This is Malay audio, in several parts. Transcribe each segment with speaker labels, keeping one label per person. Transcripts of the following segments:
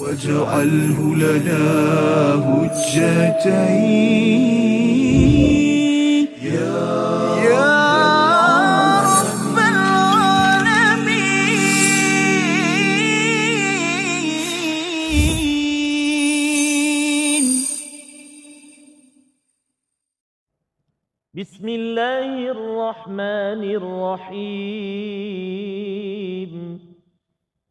Speaker 1: واجعله لنا هجتين. يا رب العالمين.
Speaker 2: بسم الله الرحمن الرحيم.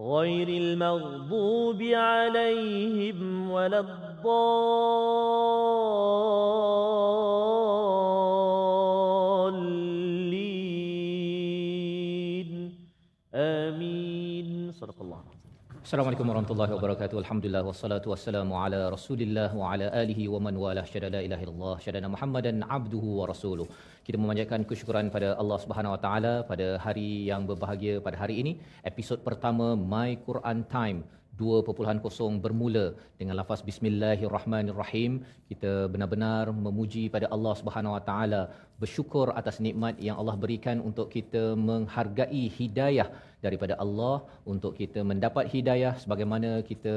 Speaker 2: غير المغضوب عليهم ولا الضالين. آمين. صدق الله.
Speaker 3: Assalamualaikum warahmatullahi wabarakatuh. Alhamdulillah wassalatu wassalamu ala Rasulillah wa ala alihi wa man wala syada la ilaha illallah syada Muhammadan abduhu wa rasuluh. Kita memanjatkan kesyukuran pada Allah Subhanahu wa taala pada hari yang berbahagia pada hari ini episod pertama My Quran Time 2.0 bermula dengan lafaz bismillahirrahmanirrahim kita benar-benar memuji pada Allah Subhanahu Wa Taala bersyukur atas nikmat yang Allah berikan untuk kita menghargai hidayah daripada Allah untuk kita mendapat hidayah sebagaimana kita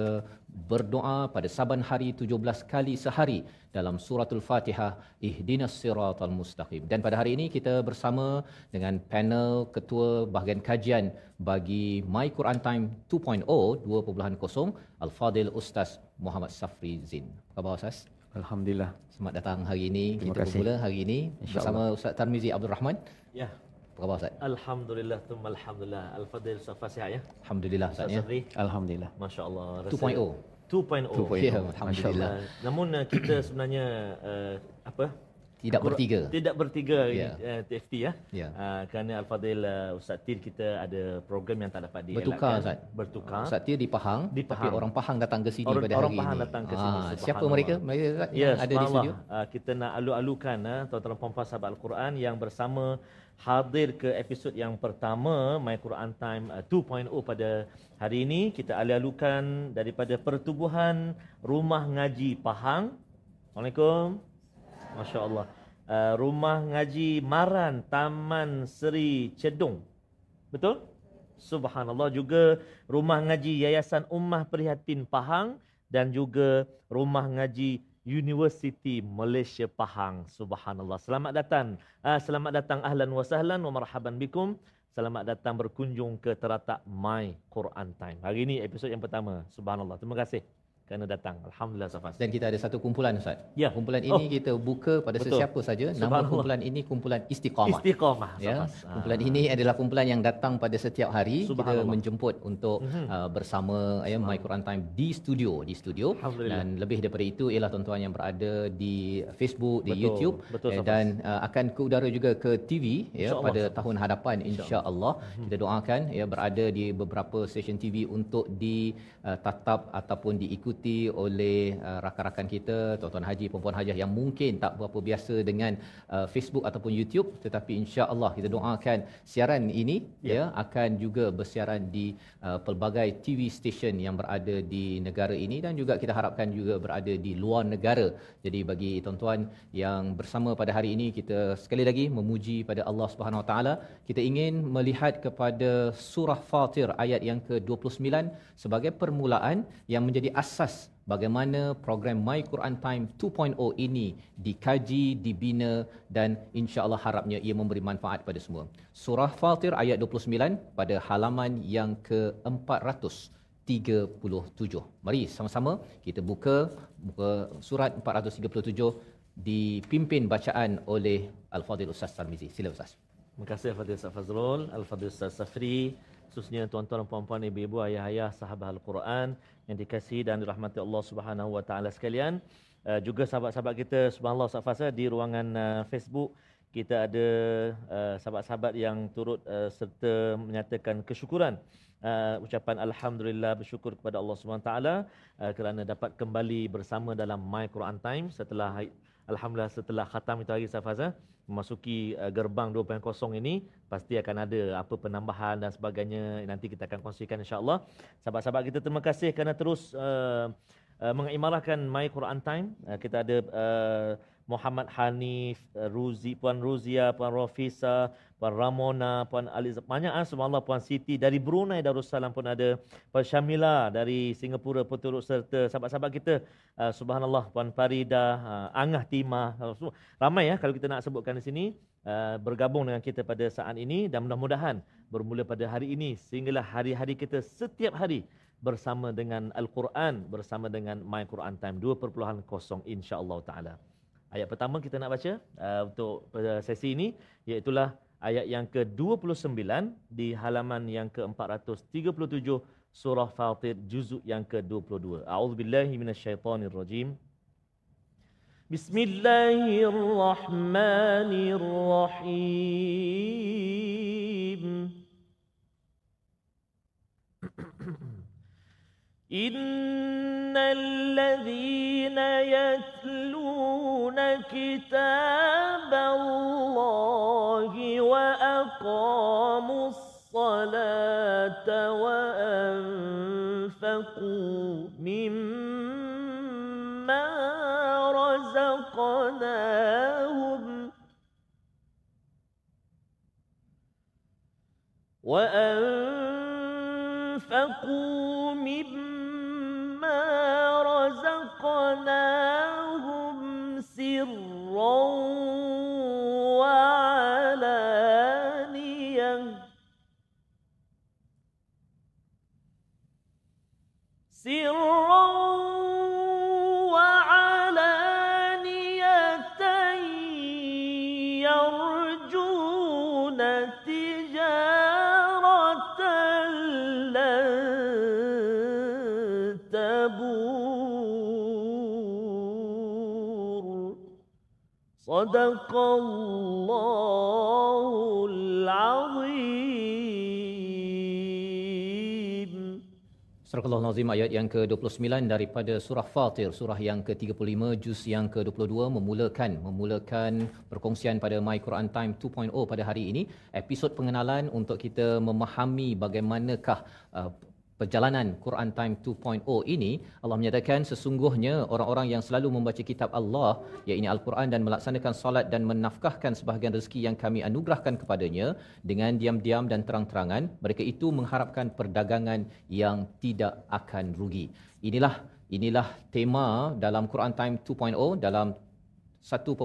Speaker 3: berdoa pada saban hari 17 kali sehari dalam suratul Fatihah ihdinas siratal mustaqim dan pada hari ini kita bersama dengan panel ketua bahagian kajian bagi My Quran Time 2.0 2.0 Al-Fadil Ustaz Muhammad Safri Zin. Apa khabar Ustaz?
Speaker 4: Alhamdulillah.
Speaker 3: Selamat datang hari ini.
Speaker 4: Terima
Speaker 3: kita
Speaker 4: kasih.
Speaker 3: bermula hari ini bersama Ustaz Tarmizi Abdul Rahman.
Speaker 2: Ya,
Speaker 3: Apa khabar Ustaz?
Speaker 2: Alhamdulillah, thumma Alhamdulillah. Al-Fadil Safa sihat ya?
Speaker 3: Alhamdulillah Ustaz ya.
Speaker 2: Safri?
Speaker 4: Alhamdulillah.
Speaker 2: Masya Allah.
Speaker 3: 2.0.
Speaker 2: 2.0.
Speaker 4: 2.0.
Speaker 3: Ya, alhamdulillah.
Speaker 2: Namun uh, kita sebenarnya uh, apa?
Speaker 3: Tidak bertiga.
Speaker 2: Tidak bertiga
Speaker 3: Ya.
Speaker 2: ini, uh, TFT ya.
Speaker 3: Ya.
Speaker 2: Uh, kerana Al-Fadil uh, Ustaz Tir kita ada program yang tak dapat dielakkan.
Speaker 3: Bertukar Ustaz.
Speaker 2: Bertukar.
Speaker 3: Ustaz Tia di Pahang,
Speaker 2: Di
Speaker 3: tapi
Speaker 2: Pahang.
Speaker 3: orang Pahang datang ke sini
Speaker 2: Orang-
Speaker 3: pada
Speaker 2: orang
Speaker 3: hari
Speaker 2: Pahang
Speaker 3: ini.
Speaker 2: datang ke sini,
Speaker 3: Ah, siapa mereka? Mereka Ustaz,
Speaker 2: Ya,
Speaker 3: yang ada di studio.
Speaker 2: Uh, kita nak alu-alukan uh, tuan-tuan dan puan-puan sahabat Al-Quran yang bersama hadir ke episod yang pertama My Quran Time uh, 2.0 pada hari ini. Kita alu-alukan daripada pertubuhan Rumah Ngaji Pahang. Assalamualaikum. Masya Allah. Uh, Rumah Ngaji Maran Taman Seri Cedung. Betul? Subhanallah juga Rumah Ngaji Yayasan Ummah Prihatin Pahang dan juga Rumah Ngaji University Malaysia Pahang. Subhanallah. Selamat datang. Uh, selamat datang ahlan wa sahlan wa marhaban bikum. Selamat datang berkunjung ke teratak My Quran Time. Hari ini episod yang pertama. Subhanallah. Terima kasih kerana datang. Alhamdulillah Safas.
Speaker 3: Dan kita ada satu kumpulan Ustaz.
Speaker 2: Ya.
Speaker 3: Kumpulan ini
Speaker 2: Oh.
Speaker 3: kita buka pada
Speaker 2: Betul.
Speaker 3: sesiapa saja. Nama kumpulan ini kumpulan Istiqamah.
Speaker 2: Istiqamah.
Speaker 3: Ya,
Speaker 2: Safas.
Speaker 3: kumpulan
Speaker 2: Ah.
Speaker 3: ini adalah kumpulan yang datang pada setiap hari kita menjemput untuk
Speaker 2: Mhm.
Speaker 3: uh, bersama ya My Quran Time di studio, di studio dan lebih daripada itu ialah tuan-tuan yang berada di Facebook, di
Speaker 2: Betul,
Speaker 3: YouTube
Speaker 2: betul,
Speaker 3: eh,
Speaker 2: Safas.
Speaker 3: dan uh, akan ke udara juga ke TV ya pada tahun hadapan insya-Allah. Kita doakan ya berada di beberapa stesen TV untuk ditatap ataupun diikuti oleh uh, rakan-rakan kita, tuan-tuan haji, puan-puan hajah yang mungkin tak berapa biasa dengan uh, Facebook ataupun YouTube tetapi insya-Allah kita doakan siaran ini ya, ya akan juga bersiaran di uh, pelbagai TV station yang berada di negara ini dan juga kita harapkan juga berada di luar negara. Jadi bagi tuan-tuan yang bersama pada hari ini kita sekali lagi memuji pada Allah Subhanahu Wa Taala. Kita ingin melihat kepada surah Fatir ayat yang ke-29 sebagai permulaan yang menjadi asas bagaimana program My Quran Time 2.0 ini dikaji, dibina dan insya-Allah harapnya ia memberi manfaat pada semua. Surah Fatir ayat 29 pada halaman yang ke-437. Mari sama-sama kita buka buka surat 437 dipimpin bacaan oleh Al-Fadhil Ustaz Tarmizi. Sila Ustaz.
Speaker 2: Terima kasih Al-Fadhil Ustaz Fazrul, Al-Fadhil Ustaz Safri, khususnya tuan-tuan puan-puan, ibu-ibu, ayah-ayah, sahabat Al-Quran yang dikasihi dan dirahmati Allah Subhanahu Wa Taala sekalian. Uh, juga sahabat-sahabat kita subhanallah Ustaz Fasa di ruangan uh, Facebook kita ada uh, sahabat-sahabat yang turut uh, serta menyatakan kesyukuran uh, ucapan alhamdulillah bersyukur kepada Allah Subhanahu taala kerana dapat kembali bersama dalam My Quran Time setelah alhamdulillah setelah khatam itu hari Safaza memasuki uh, gerbang 2.0 ini pasti akan ada apa penambahan dan sebagainya nanti kita akan kongsikan insya-Allah. Sahabat-sahabat kita terima kasih kerana terus uh, uh, mengimarahkan My Quran Time. Uh, kita ada uh, Muhammad Hanif, uh, Ruzi, Puan Ruzia, Puan Rafisa, Puan Ramona, Puan Aliz, banyak ah subhanallah Puan Siti. Dari Brunei Darussalam pun ada, Puan Syamila dari Singapura pun serta. Sahabat-sahabat kita. Uh, subhanallah Puan Farida, uh, Angah Timah, uh, ramai ya kalau kita nak sebutkan di sini uh, bergabung dengan kita pada saat ini. Dan mudah-mudahan bermula pada hari ini. Sehinggalah hari-hari kita setiap hari bersama dengan Al-Quran bersama dengan My Quran Time 2.0 insya-Allah taala. Ayat pertama kita nak baca uh, untuk sesi ini iaitu ayat yang ke-29 di halaman yang ke-437 surah Fatir juzuk yang ke-22. A'udzubillahi minasyaitonirrajim. Bismillahirrahmanirrahim. إن الذين يتلون كتاب الله وأقاموا الصلاة وأنفقوا مما رزقناهم وأنفقوا مما رزقناهم سرا وعلانية. سرا صدق الله العظيم
Speaker 3: Surah Al-Nazim ayat yang ke-29 daripada surah Fatir, surah yang ke-35 juz yang ke-22 memulakan memulakan perkongsian pada My Quran Time 2.0 pada hari ini, episod pengenalan untuk kita memahami bagaimanakah uh, perjalanan Quran Time 2.0 ini Allah menyatakan sesungguhnya orang-orang yang selalu membaca kitab Allah iaitu Al-Quran dan melaksanakan solat dan menafkahkan sebahagian rezeki yang kami anugerahkan kepadanya dengan diam-diam dan terang-terangan mereka itu mengharapkan perdagangan yang tidak akan rugi. Inilah inilah tema dalam Quran Time 2.0 dalam 1.0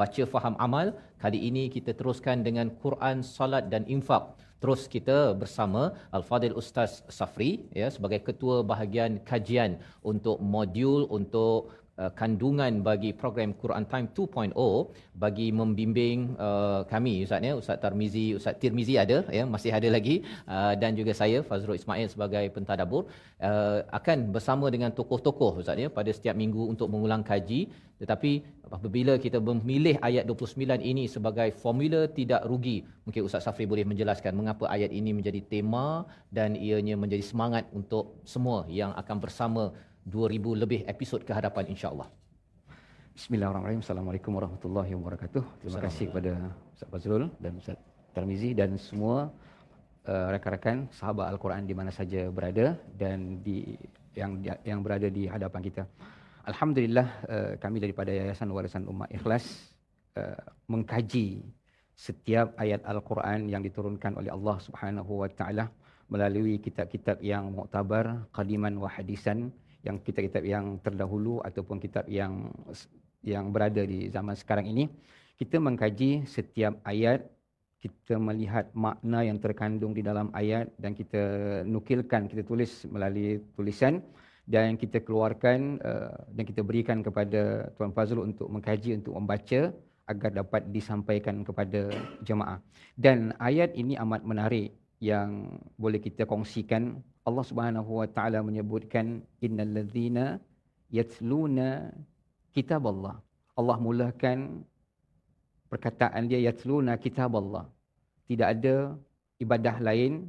Speaker 3: baca faham amal. Kali ini kita teruskan dengan Quran salat dan infak terus kita bersama Al-Fadil Ustaz Safri ya sebagai ketua bahagian kajian untuk modul untuk uh, kandungan bagi program Quran Time 2.0 bagi membimbing uh, kami ustaz ya Ustaz Tarmizi Ustaz Tirmizi ada ya masih ada lagi uh, dan juga saya Fazrul Ismail sebagai pentadabur uh, akan bersama dengan tokoh-tokoh ustaz ya pada setiap minggu untuk mengulang kaji. Tetapi apabila kita memilih ayat 29 ini sebagai formula tidak rugi, mungkin Ustaz Safri boleh menjelaskan mengapa ayat ini menjadi tema dan ianya menjadi semangat untuk semua yang akan bersama 2000 lebih episod ke hadapan insya-Allah.
Speaker 4: Bismillahirrahmanirrahim. Assalamualaikum warahmatullahi wabarakatuh. Terima kasih kepada Ustaz Fazrul dan Ustaz Tarmizi dan semua uh, rakan-rakan sahabat Al-Quran di mana saja berada dan di yang yang berada di hadapan kita. Alhamdulillah uh, kami daripada Yayasan Warisan Umat Ikhlas uh, mengkaji setiap ayat Al-Quran yang diturunkan oleh Allah Subhanahu Wa Taala melalui kitab-kitab yang muktabar, qadiman wa hadisan, yang kitab-kitab yang terdahulu ataupun kitab yang yang berada di zaman sekarang ini. Kita mengkaji setiap ayat, kita melihat makna yang terkandung di dalam ayat dan kita nukilkan, kita tulis melalui tulisan dan kita keluarkan uh, dan kita berikan kepada Tuan Fazrul untuk mengkaji untuk membaca agar dapat disampaikan kepada jemaah. Dan ayat ini amat menarik yang boleh kita kongsikan. Allah Subhanahu Wa Taala menyebutkan innal ladzina yatluna kitab Allah. Allah mulakan perkataan dia yatluna kitab Allah. Tidak ada ibadah lain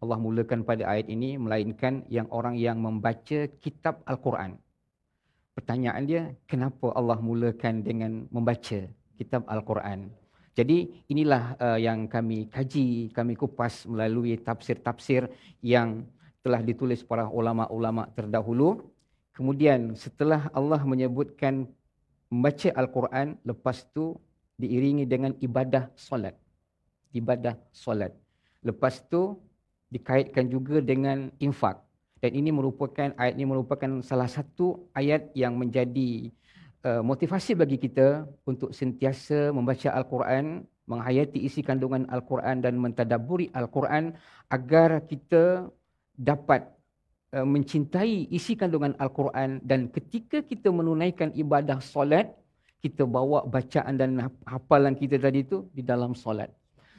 Speaker 4: Allah mulakan pada ayat ini melainkan yang orang yang membaca kitab Al-Quran. Pertanyaan dia, kenapa Allah mulakan dengan membaca kitab Al-Quran? Jadi inilah uh, yang kami kaji, kami kupas melalui tafsir-tafsir yang telah ditulis para ulama-ulama terdahulu. Kemudian setelah Allah menyebutkan membaca Al-Quran, lepas tu diiringi dengan ibadah solat. Ibadah solat. Lepas tu dikaitkan juga dengan infak. Dan ini merupakan ayat ini merupakan salah satu ayat yang menjadi uh, motivasi bagi kita untuk sentiasa membaca Al-Quran, menghayati isi kandungan Al-Quran dan mentadaburi Al-Quran agar kita dapat uh, mencintai isi kandungan Al-Quran dan ketika kita menunaikan ibadah solat, kita bawa bacaan dan hafalan kita tadi itu di dalam solat.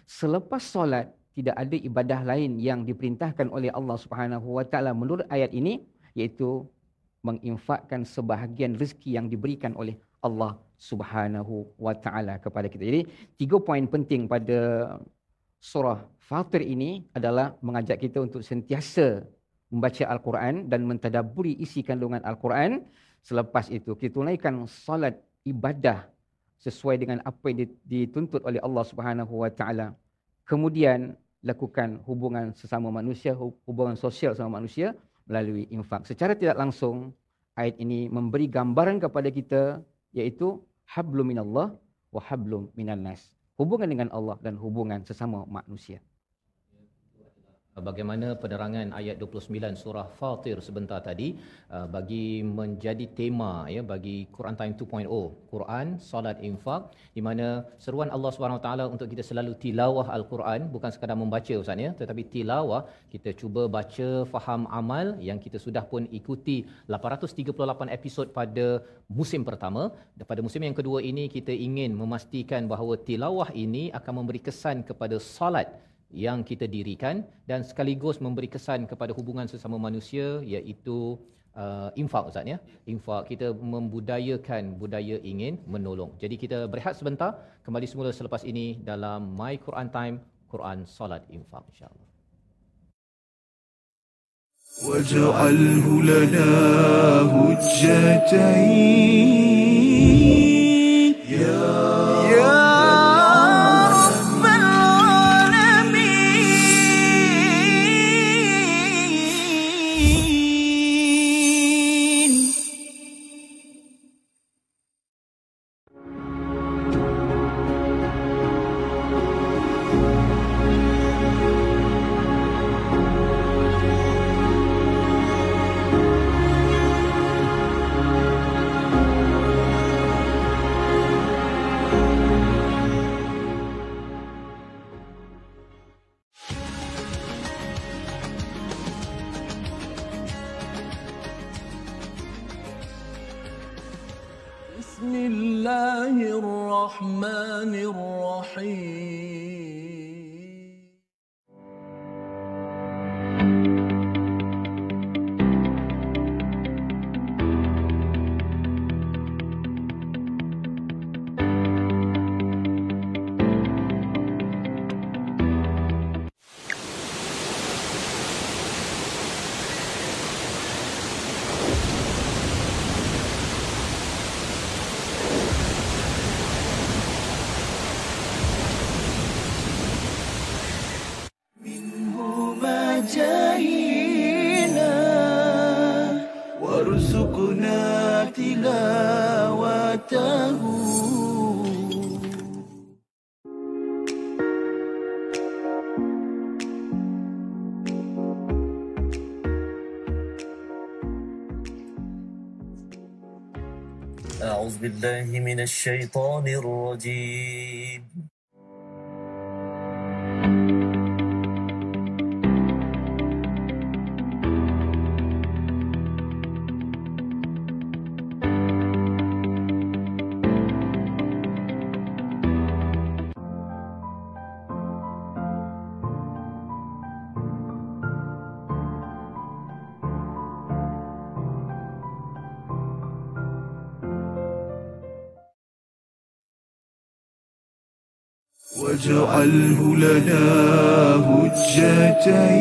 Speaker 4: Selepas solat, tidak ada ibadah lain yang diperintahkan oleh Allah Subhanahu Wa Taala menurut ayat ini iaitu menginfakkan sebahagian rezeki yang diberikan oleh Allah Subhanahu Wa Taala kepada kita. Jadi tiga poin penting pada surah Fatir ini adalah mengajak kita untuk sentiasa membaca Al-Quran dan mentadaburi isi kandungan Al-Quran. Selepas itu kita tunaikan salat ibadah sesuai dengan apa yang dituntut oleh Allah Subhanahu Wa Taala kemudian lakukan hubungan sesama manusia, hubungan sosial sama manusia melalui infak. Secara tidak langsung, ayat ini memberi gambaran kepada kita iaitu hablum minallah wa hablum minan nas. Hubungan dengan Allah dan hubungan sesama manusia.
Speaker 3: Bagaimana penerangan ayat 29 surah Fatir sebentar tadi uh, bagi menjadi tema ya bagi Quran Time 2.0 Quran solat infak di mana seruan Allah SWT untuk kita selalu tilawah al-Quran bukan sekadar membaca ustaz ya tetapi tilawah kita cuba baca faham amal yang kita sudah pun ikuti 838 episod pada musim pertama. Pada musim yang kedua ini kita ingin memastikan bahawa tilawah ini akan memberi kesan kepada solat yang kita dirikan dan sekaligus memberi kesan kepada hubungan sesama manusia iaitu uh, infak Ustaz ya. Infak kita membudayakan budaya ingin menolong. Jadi kita berehat sebentar kembali semula selepas ini dalam My Quran Time Quran Salat Infak insya-Allah.
Speaker 1: واجعله لنا هجتين يا نجينا وارزقنا تلاوته.
Speaker 5: أعوذ بالله من الشيطان الرجيم.
Speaker 1: واجعله لنا هجتين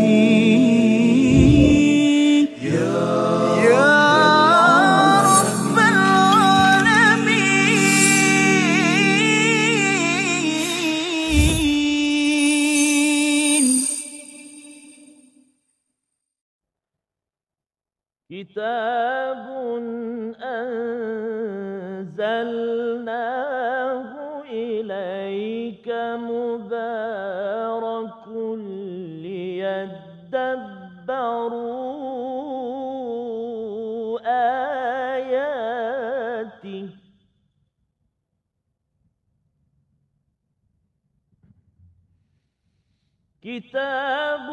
Speaker 2: كتاب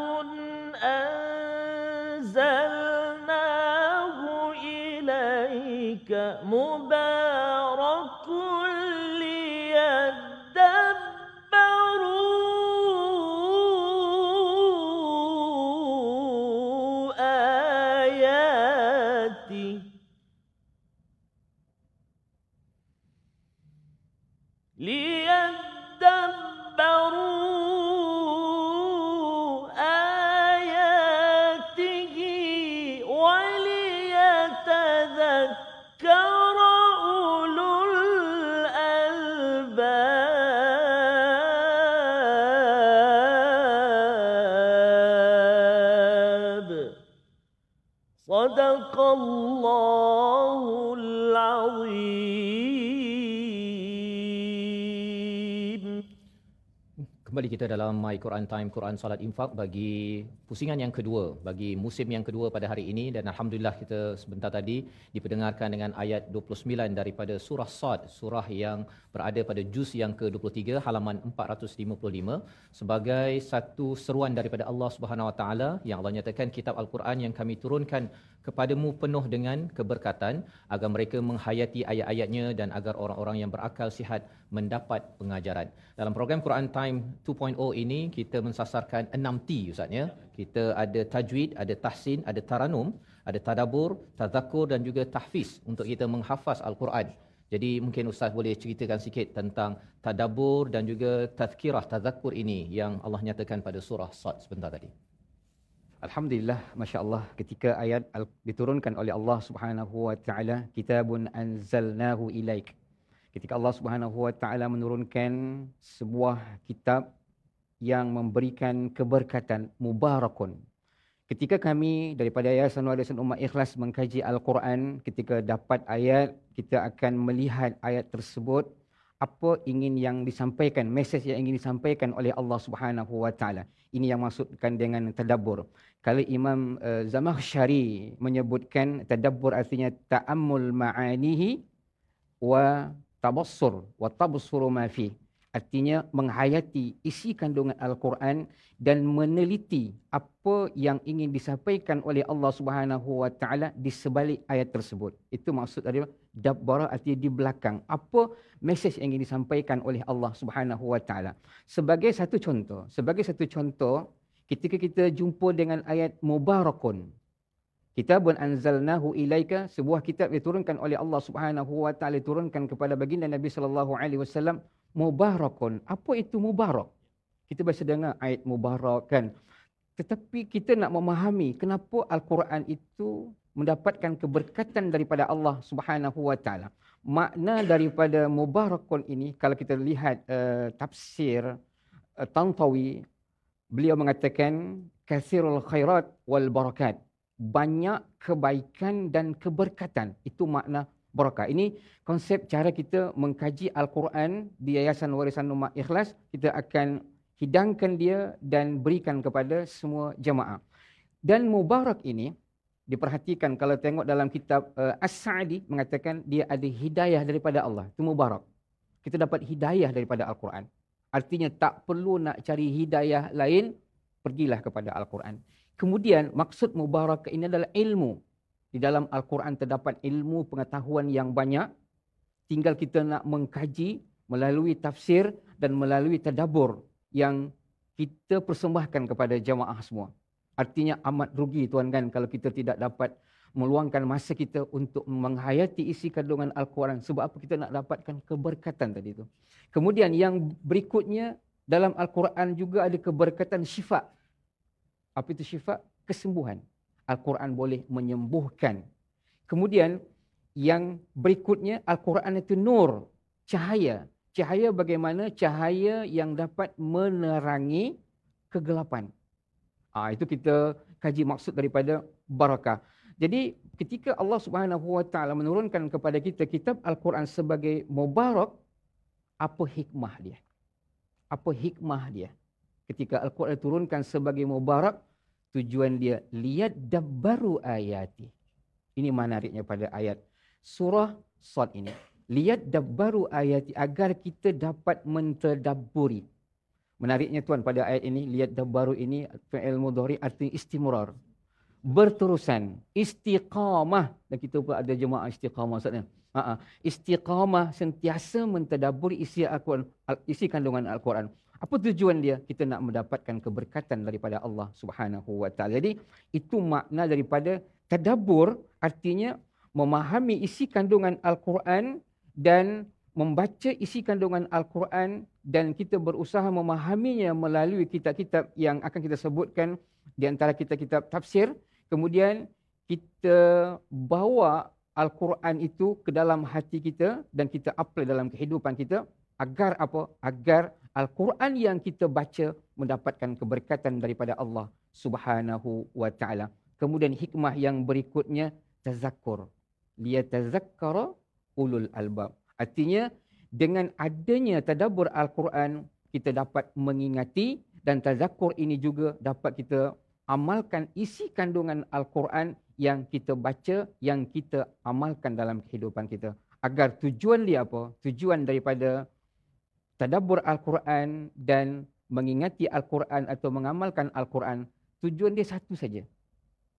Speaker 2: أنزلناه
Speaker 3: kita dalam My Quran Time Quran Salat Infak bagi pusingan yang kedua, bagi musim yang kedua pada hari ini dan alhamdulillah kita sebentar tadi diperdengarkan dengan ayat 29 daripada surah Sad, surah yang berada pada juz yang ke-23 halaman 455 sebagai satu seruan daripada Allah Subhanahu Wa Taala yang Allah nyatakan kitab Al-Quran yang kami turunkan kepadamu penuh dengan keberkatan agar mereka menghayati ayat-ayatnya dan agar orang-orang yang berakal sihat mendapat pengajaran. Dalam program Quran Time 2.0 ini kita mensasarkan 6T Ustaz ya. Kita ada tajwid, ada tahsin, ada taranum, ada tadabur, tazakur dan juga tahfiz untuk kita menghafaz Al-Quran. Jadi mungkin Ustaz boleh ceritakan sikit tentang tadabur dan juga tazkirah, tazakur ini yang Allah nyatakan pada surah Sad sebentar tadi.
Speaker 4: Alhamdulillah, Masya Allah, ketika ayat diturunkan oleh Allah Subhanahu Wa Taala, kitabun anzalnahu ilaik. Ketika Allah Subhanahu Wa Taala menurunkan sebuah kitab yang memberikan keberkatan mubarakun. Ketika kami daripada Yayasan Warisan Umat Ikhlas mengkaji Al-Quran, ketika dapat ayat, kita akan melihat ayat tersebut apa ingin yang disampaikan, mesej yang ingin disampaikan oleh Allah Subhanahu Wa Taala. Ini yang maksudkan dengan tadabbur. Kalau Imam uh, Zamakhsyari menyebutkan tadabbur artinya ta'ammul ma'anihi wa tabassur wa tabsuru ma fi. Artinya menghayati isi kandungan Al-Quran dan meneliti apa yang ingin disampaikan oleh Allah Subhanahu Wa Taala di sebalik ayat tersebut. Itu maksud dari dabbara artinya di belakang. Apa mesej yang ingin disampaikan oleh Allah Subhanahu Wa Taala. Sebagai satu contoh, sebagai satu contoh ketika kita jumpa dengan ayat mubarakun. Kitabun anzalnahu ilaika sebuah kitab diturunkan oleh Allah Subhanahu wa taala diturunkan kepada baginda Nabi sallallahu alaihi wasallam mubarakun. Apa itu mubarak? Kita biasa dengar ayat mubarak kan. Tetapi kita nak memahami kenapa al-Quran itu mendapatkan keberkatan daripada Allah Subhanahu wa taala. Makna daripada mubarakun ini kalau kita lihat uh, tafsir uh, Tantawi beliau mengatakan kasirul khairat wal barakat banyak kebaikan dan keberkatan. Itu makna barakah. Ini konsep cara kita mengkaji Al-Quran di Yayasan Warisan Umat Ikhlas. Kita akan hidangkan dia dan berikan kepada semua jemaah. Dan mubarak ini diperhatikan kalau tengok dalam kitab uh, As-Sa'di mengatakan dia ada hidayah daripada Allah. Itu mubarak. Kita dapat hidayah daripada Al-Quran. Artinya tak perlu nak cari hidayah lain, pergilah kepada Al-Quran. Kemudian maksud mubarakah ini adalah ilmu. Di dalam Al-Quran terdapat ilmu pengetahuan yang banyak. Tinggal kita nak mengkaji melalui tafsir dan melalui tadabur yang kita persembahkan kepada jamaah semua. Artinya amat rugi tuan kan kalau kita tidak dapat meluangkan masa kita untuk menghayati isi kandungan Al-Quran. Sebab apa kita nak dapatkan keberkatan tadi itu. Kemudian yang berikutnya dalam Al-Quran juga ada keberkatan syifa. Apa itu syifa? Kesembuhan. Al-Quran boleh menyembuhkan. Kemudian yang berikutnya Al-Quran itu nur, cahaya. Cahaya bagaimana? Cahaya yang dapat menerangi kegelapan. Ah itu kita kaji maksud daripada barakah. Jadi ketika Allah Subhanahu Wa Taala menurunkan kepada kita kitab Al-Quran sebagai mubarak, apa hikmah dia? Apa hikmah dia? Ketika Al-Quran turunkan sebagai mubarak, tujuan dia lihat dabbaru ayati. Ini menariknya pada ayat surah Sad ini. Lihat dabbaru ayati agar kita dapat mentadabburi. Menariknya tuan pada ayat ini lihat dabbaru ini fi'il mudhari arti istimrar berterusan istiqamah dan kita pun ada jemaah istiqamah maksudnya ha istiqamah sentiasa mentadabbur isi Al-Quran isi kandungan Al-Quran apa tujuan dia? Kita nak mendapatkan keberkatan daripada Allah Subhanahu wa taala. Jadi itu makna daripada tadabbur artinya memahami isi kandungan Al-Quran dan membaca isi kandungan Al-Quran dan kita berusaha memahaminya melalui kitab-kitab yang akan kita sebutkan di antara kitab-kitab tafsir. Kemudian kita bawa al-Quran itu ke dalam hati kita dan kita apply dalam kehidupan kita agar apa? Agar al-Quran yang kita baca mendapatkan keberkatan daripada Allah Subhanahu wa taala kemudian hikmah yang berikutnya tazakkur liyatazakkara ulul albab artinya dengan adanya tadabbur al-Quran kita dapat mengingati dan tazakkur ini juga dapat kita amalkan isi kandungan Al-Quran yang kita baca, yang kita amalkan dalam kehidupan kita. Agar tujuan dia apa? Tujuan daripada tadabbur Al-Quran dan mengingati Al-Quran atau mengamalkan Al-Quran, tujuan dia satu saja.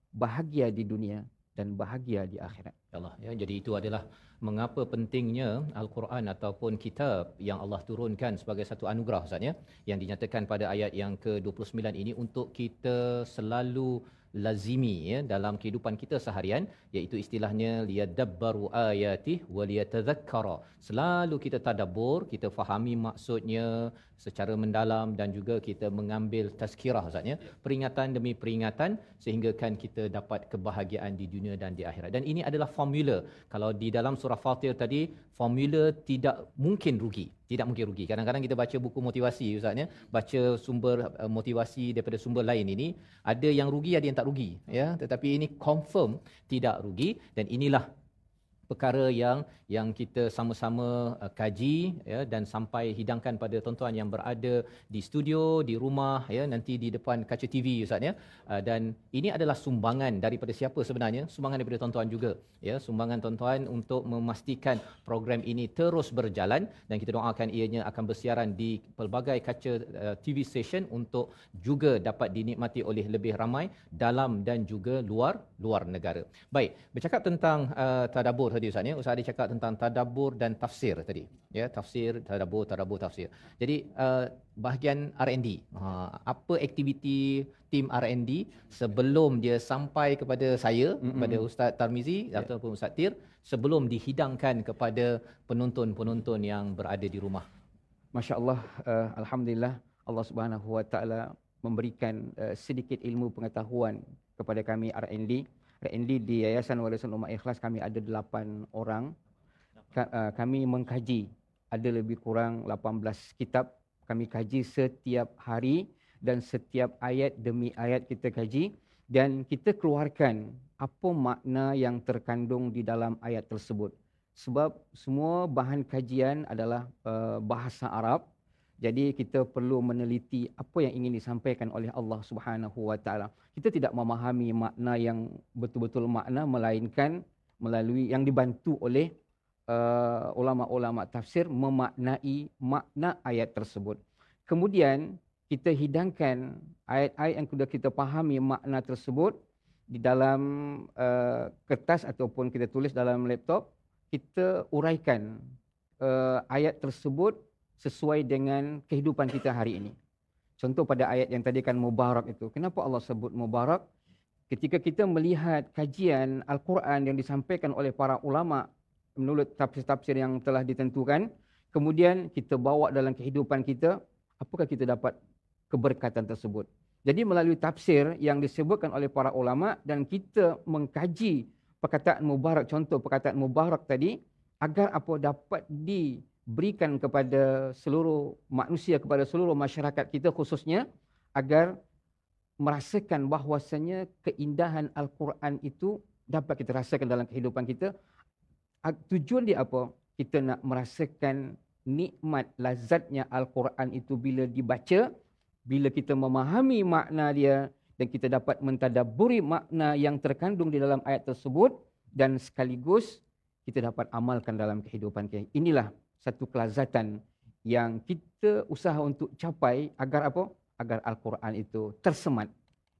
Speaker 4: Bahagia di dunia dan bahagia di akhirat.
Speaker 3: Ya Allah ya jadi itu adalah mengapa pentingnya al-Quran ataupun kitab yang Allah turunkan sebagai satu anugerah Ustaz ya yang dinyatakan pada ayat yang ke-29 ini untuk kita selalu lazimi ya dalam kehidupan kita seharian iaitu istilahnya liyadabbaru ayati wa liyatadhakkara. Selalu kita tadabbur kita fahami maksudnya secara mendalam dan juga kita mengambil tazkirah ustaz ya. Peringatan demi peringatan sehingga kan kita dapat kebahagiaan di dunia dan di akhirat. Dan ini adalah formula. Kalau di dalam surah fatir tadi formula tidak mungkin rugi tidak mungkin rugi. Kadang-kadang kita baca buku motivasi ustaz baca sumber uh, motivasi daripada sumber lain ini ada yang rugi ada yang tak rugi ya. Tetapi ini confirm tidak rugi dan inilah perkara yang yang kita sama-sama uh, kaji ya dan sampai hidangkan pada tuan-tuan yang berada di studio di rumah ya nanti di depan kaca TV ustaz ya. Uh, dan ini adalah sumbangan daripada siapa sebenarnya? Sumbangan daripada tuan-tuan juga ya. Sumbangan tuan-tuan untuk memastikan program ini terus berjalan dan kita doakan ianya akan bersiaran di pelbagai kaca uh, TV station untuk juga dapat dinikmati oleh lebih ramai dalam dan juga luar luar negara. Baik, bercakap tentang uh, tadabbur tadi Ustaz ya. Ustaz ada cakap tentang tadabbur dan tafsir tadi. Ya, tafsir, tadabbur, tadabbur, tafsir. Jadi uh, bahagian R&D. Ha, apa aktiviti tim R&D sebelum dia sampai kepada saya, mm-hmm. kepada Ustaz Tarmizi yeah. ataupun Ustaz Tir sebelum dihidangkan kepada penonton-penonton yang berada di rumah.
Speaker 4: Masya-Allah, uh, alhamdulillah Allah Subhanahu Wa Taala memberikan uh, sedikit ilmu pengetahuan kepada kami R&D R&D di Yayasan Warisan Umat Ikhlas kami ada 8 orang. Uh, kami mengkaji ada lebih kurang 18 kitab. Kami kaji setiap hari dan setiap ayat demi ayat kita kaji dan kita keluarkan apa makna yang terkandung di dalam ayat tersebut. Sebab semua bahan kajian adalah uh, bahasa Arab jadi kita perlu meneliti apa yang ingin disampaikan oleh Allah Subhanahu Wa Taala. Kita tidak memahami makna yang betul-betul makna melainkan melalui yang dibantu oleh uh, ulama-ulama tafsir memaknai makna ayat tersebut. Kemudian kita hidangkan ayat-ayat yang sudah kita pahami makna tersebut di dalam uh, kertas ataupun kita tulis dalam laptop, kita uraikan uh, ayat tersebut sesuai dengan kehidupan kita hari ini. Contoh pada ayat yang tadi kan mubarak itu. Kenapa Allah sebut mubarak? Ketika kita melihat kajian Al-Quran yang disampaikan oleh para ulama menurut tafsir-tafsir yang telah ditentukan, kemudian kita bawa dalam kehidupan kita, apakah kita dapat keberkatan tersebut. Jadi melalui tafsir yang disebutkan oleh para ulama dan kita mengkaji perkataan mubarak contoh perkataan mubarak tadi agar apa dapat diberikan kepada seluruh manusia kepada seluruh masyarakat kita khususnya agar merasakan bahawasanya keindahan al-Quran itu dapat kita rasakan dalam kehidupan kita. Tujuan dia apa? Kita nak merasakan nikmat lazatnya Al-Quran itu bila dibaca, bila kita memahami makna dia dan kita dapat mentadaburi makna yang terkandung di dalam ayat tersebut dan sekaligus kita dapat amalkan dalam kehidupan kita. Inilah satu kelazatan yang kita usaha untuk capai agar apa? Agar Al-Quran itu tersemat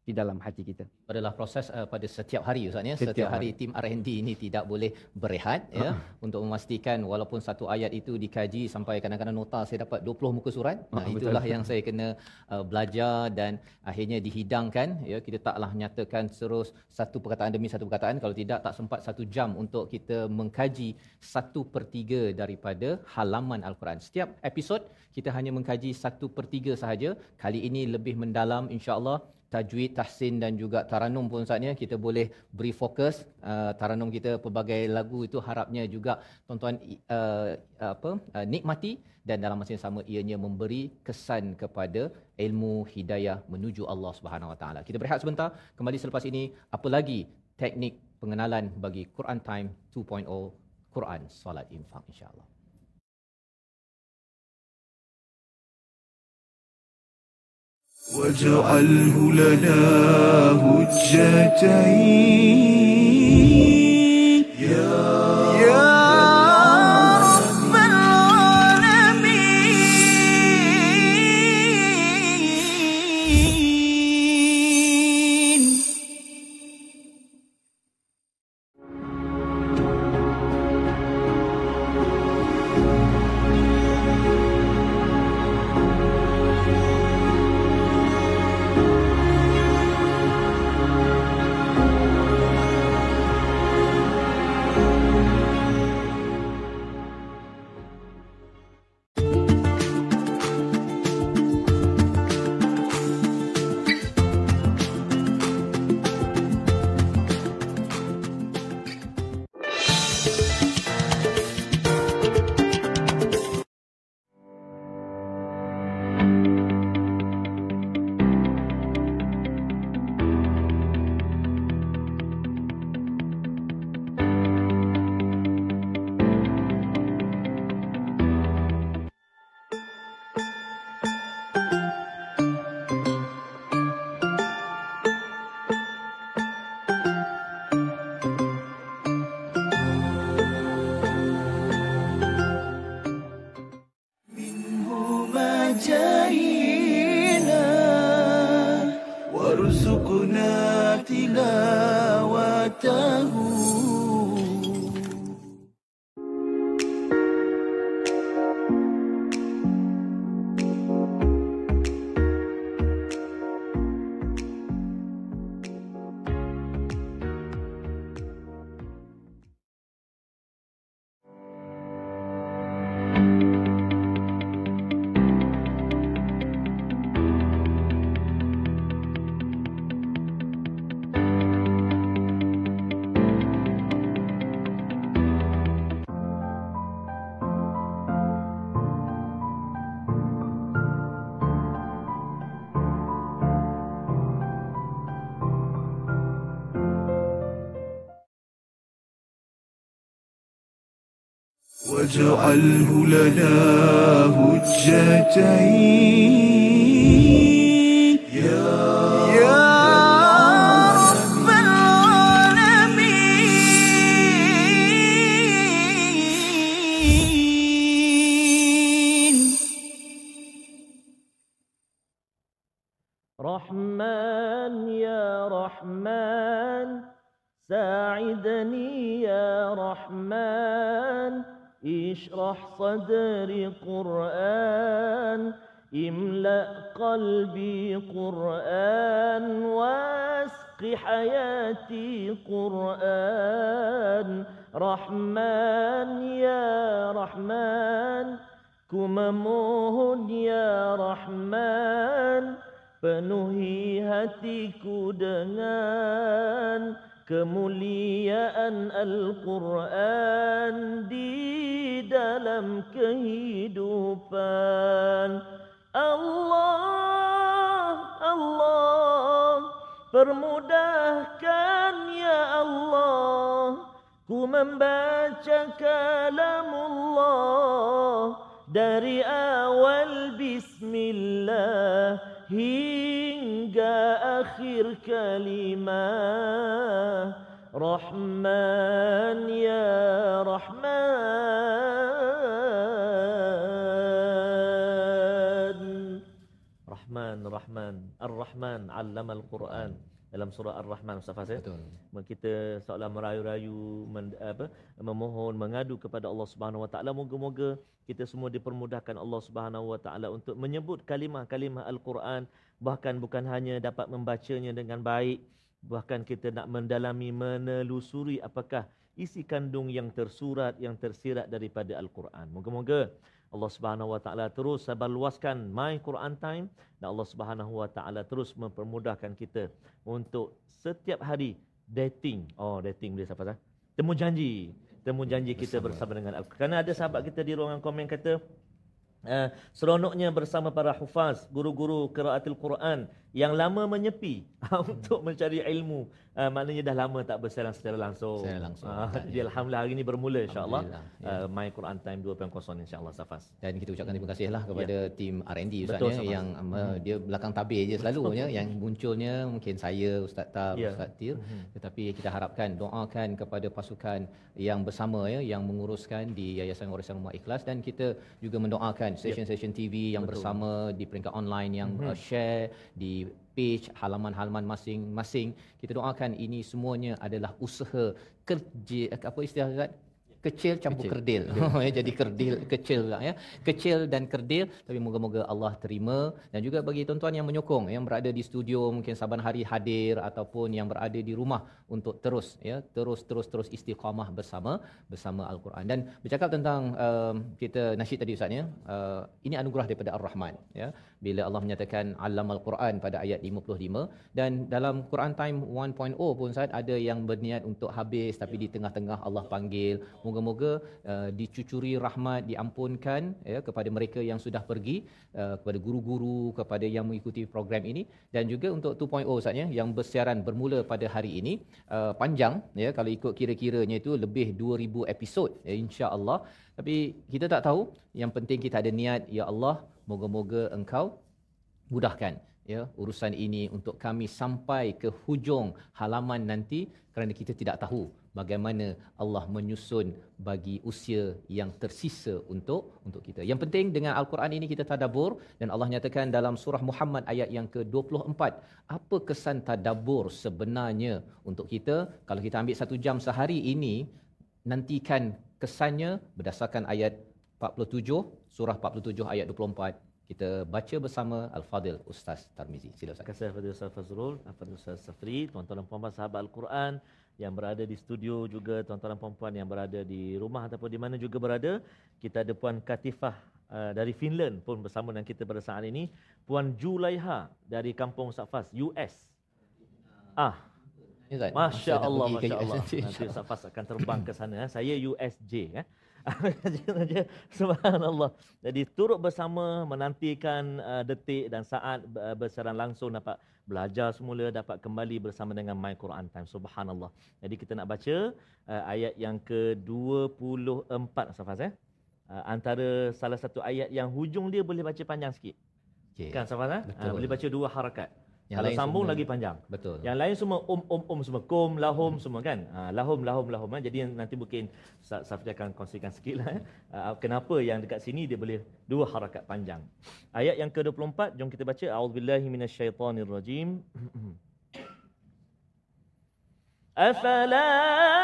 Speaker 4: di dalam hati kita.
Speaker 3: adalah proses uh, pada setiap hari Ustaz ya. Setiap, setiap hari. hari tim R&D ini tidak boleh berehat uh-huh. ya untuk memastikan walaupun satu ayat itu dikaji sampai kadang-kadang nota saya dapat 20 muka surat. Nah uh, itulah betul. yang saya kena uh, belajar dan akhirnya dihidangkan ya kita taklah nyatakan terus satu perkataan demi satu perkataan kalau tidak tak sempat satu jam untuk kita mengkaji satu per tiga daripada halaman Al-Quran. Setiap episod kita hanya mengkaji satu per tiga sahaja. Kali ini lebih mendalam insya-Allah tajwid, tahsin dan juga taranum pun saatnya kita boleh beri fokus uh, taranum kita pelbagai lagu itu harapnya juga tuan-tuan uh, apa uh, nikmati dan dalam masa yang sama ianya memberi kesan kepada ilmu hidayah menuju Allah Subhanahu Wa Taala. Kita berehat sebentar kembali selepas ini apa lagi teknik pengenalan bagi Quran Time 2.0 Quran Salat Infak insya-Allah.
Speaker 1: واجعله لنا هجتين. يا واجعله لنا هجتين. يا رب العالمين.
Speaker 2: رحمن يا رحمن ساعدني يا رحمن. اشرح صدري قرآن املأ قلبي قرآن واسق حياتي قرآن رحمن يا رحمن Ku memohon ya Rahman Penuhi hatiku dengan Kemuliaan Al-Quran Di dalam kehidupan. Allah, Allah Permudahkan ya Allah. Ku membaca kalamullah dari awal bismillah hingga akhir kalimah Rahman ya Rahman Rahman Rahman Ar-Rahman 'allama al-Quran dalam surah Ar-Rahman Ustaz Fazil.
Speaker 3: Betul.
Speaker 2: Kita seolah merayu-rayu men, apa memohon mengadu kepada Allah Subhanahu Wa Taala moga-moga kita semua dipermudahkan Allah Subhanahu Wa Taala untuk menyebut kalimah-kalimah Al-Quran bahkan bukan hanya dapat membacanya dengan baik bahkan kita nak mendalami menelusuri apakah isi kandung yang tersurat yang tersirat daripada Al-Quran. Moga-moga Allah Subhanahu Wa Taala terus sebarluaskan My Quran Time dan Allah Subhanahu Wa Taala terus mempermudahkan kita untuk setiap hari dating. Oh, dating boleh siapa sah? Temu janji. Temu janji kita bersama, dengan Al-Quran. Kerana ada sahabat kita di ruangan komen kata Uh, seronoknya bersama para hufaz, guru-guru qiraatul Quran yang lama menyepi untuk mencari ilmu. Uh, maknanya dah lama tak bersiaran secara langsung.
Speaker 3: Secara langsung.
Speaker 2: Uh,
Speaker 3: Tak,
Speaker 2: jadi alhamdulillah hari ini bermula insya-Allah.
Speaker 3: Ya.
Speaker 2: Uh, My Quran Time 2.0 insya-Allah Safas.
Speaker 3: Dan kita ucapkan terima kasihlah kepada tim R&D
Speaker 2: Betul,
Speaker 3: Ustaz ya yang um, dia belakang tabir je selalu ya yang munculnya mungkin saya Ustaz Tab
Speaker 2: Ya.
Speaker 3: Ustaz Tir tetapi kita harapkan doakan kepada pasukan yang bersama ya yang menguruskan di Yayasan Warisan Umat Ikhlas dan kita juga mendoakan stesen-stesen TV yang
Speaker 2: Betul.
Speaker 3: bersama di peringkat online yang uh, share di page halaman-halaman masing-masing kita doakan ini semuanya adalah usaha kerja apa istilah Ustaz kecil campur
Speaker 4: Kecil.
Speaker 3: kerdil. ya jadi kerdil kecil pula ya. Kecil dan kerdil tapi moga-moga Allah terima dan juga bagi tuan-tuan yang menyokong yang berada di studio mungkin saban hari hadir ataupun yang berada di rumah untuk terus ya terus terus terus istiqamah bersama bersama al-Quran. Dan bercakap tentang um, kita nasyid tadi ustaz ya. Uh, ini anugerah daripada Ar-Rahman ya. Bila Allah menyatakan allamal Quran pada ayat 55 dan dalam Quran Time 1.0 pun Ustaz ada yang berniat untuk habis tapi di tengah-tengah Allah panggil. Moga-moga uh, dicucuri rahmat diampunkan ya kepada mereka yang sudah pergi uh, kepada guru-guru kepada yang mengikuti program ini. Dan juga untuk 2.0 Ustaz ya yang bersiaran bermula pada hari ini uh, panjang ya kalau ikut kira-kiranya itu lebih 2000 episod ya insya-Allah. Tapi kita tak tahu yang penting kita ada niat ya Allah moga-moga engkau mudahkan ya urusan ini untuk kami sampai ke hujung halaman nanti kerana kita tidak tahu bagaimana Allah menyusun bagi usia yang tersisa untuk untuk kita. Yang penting dengan al-Quran ini kita tadabbur dan Allah nyatakan dalam surah Muhammad ayat yang ke-24, apa kesan tadabbur sebenarnya untuk kita? Kalau kita ambil satu jam sehari ini, nantikan kesannya berdasarkan ayat 47 surah 47 ayat 24 kita baca bersama Al-Fadil Ustaz Tarmizi. Sila Ustaz.
Speaker 2: Terima kasih kepada Ustaz Fazrul, kepada Ustaz Safri, tuan-tuan dan puan-puan sahabat Al-Quran yang berada di studio juga tuan-tuan dan puan-puan yang berada di rumah ataupun di mana juga berada. Kita ada Puan Katifah uh, dari Finland pun bersama dengan kita pada saat ini. Puan Julaiha dari Kampung Safas, US. Ah,
Speaker 3: Ya, Ustaz.
Speaker 2: Masya
Speaker 3: Masa dah
Speaker 2: Allah,
Speaker 3: pergi ke
Speaker 2: Masya
Speaker 3: US
Speaker 2: Allah.
Speaker 3: nanti,
Speaker 2: Nanti Ustaz Fas akan terbang ke sana. Saya USJ. Eh. Subhanallah. Jadi turut bersama menantikan uh, detik dan saat uh, bersiaran langsung dapat belajar semula, dapat kembali bersama dengan My Quran Time. Subhanallah. Jadi kita nak baca uh, ayat yang ke-24 Ustaz Fas. Eh. Uh, antara salah satu ayat yang hujung dia boleh baca panjang sikit.
Speaker 3: Okey.
Speaker 2: Kan Ustaz Fas? Eh? Uh, boleh baca dua harakat.
Speaker 3: Yang
Speaker 2: kalau sambung
Speaker 3: semua,
Speaker 2: lagi panjang.
Speaker 3: Betul.
Speaker 2: Yang lain semua um um um semua kum lahum hmm. semua kan. Ha, lahum lahum lahum kan. Eh. Jadi nanti mungkin Safia akan kongsikan sikit lah. Eh. Ha, ha, kenapa yang dekat sini dia boleh dua harakat panjang. Ayat yang ke-24 jom kita baca. A'udzubillahi minasyaitonirrajim. Afala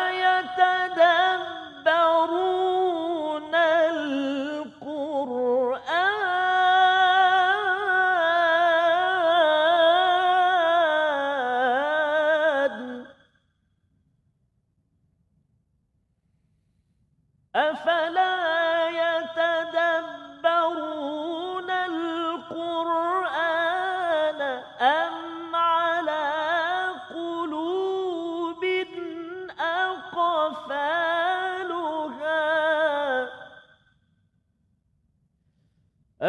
Speaker 2: yatadabbarun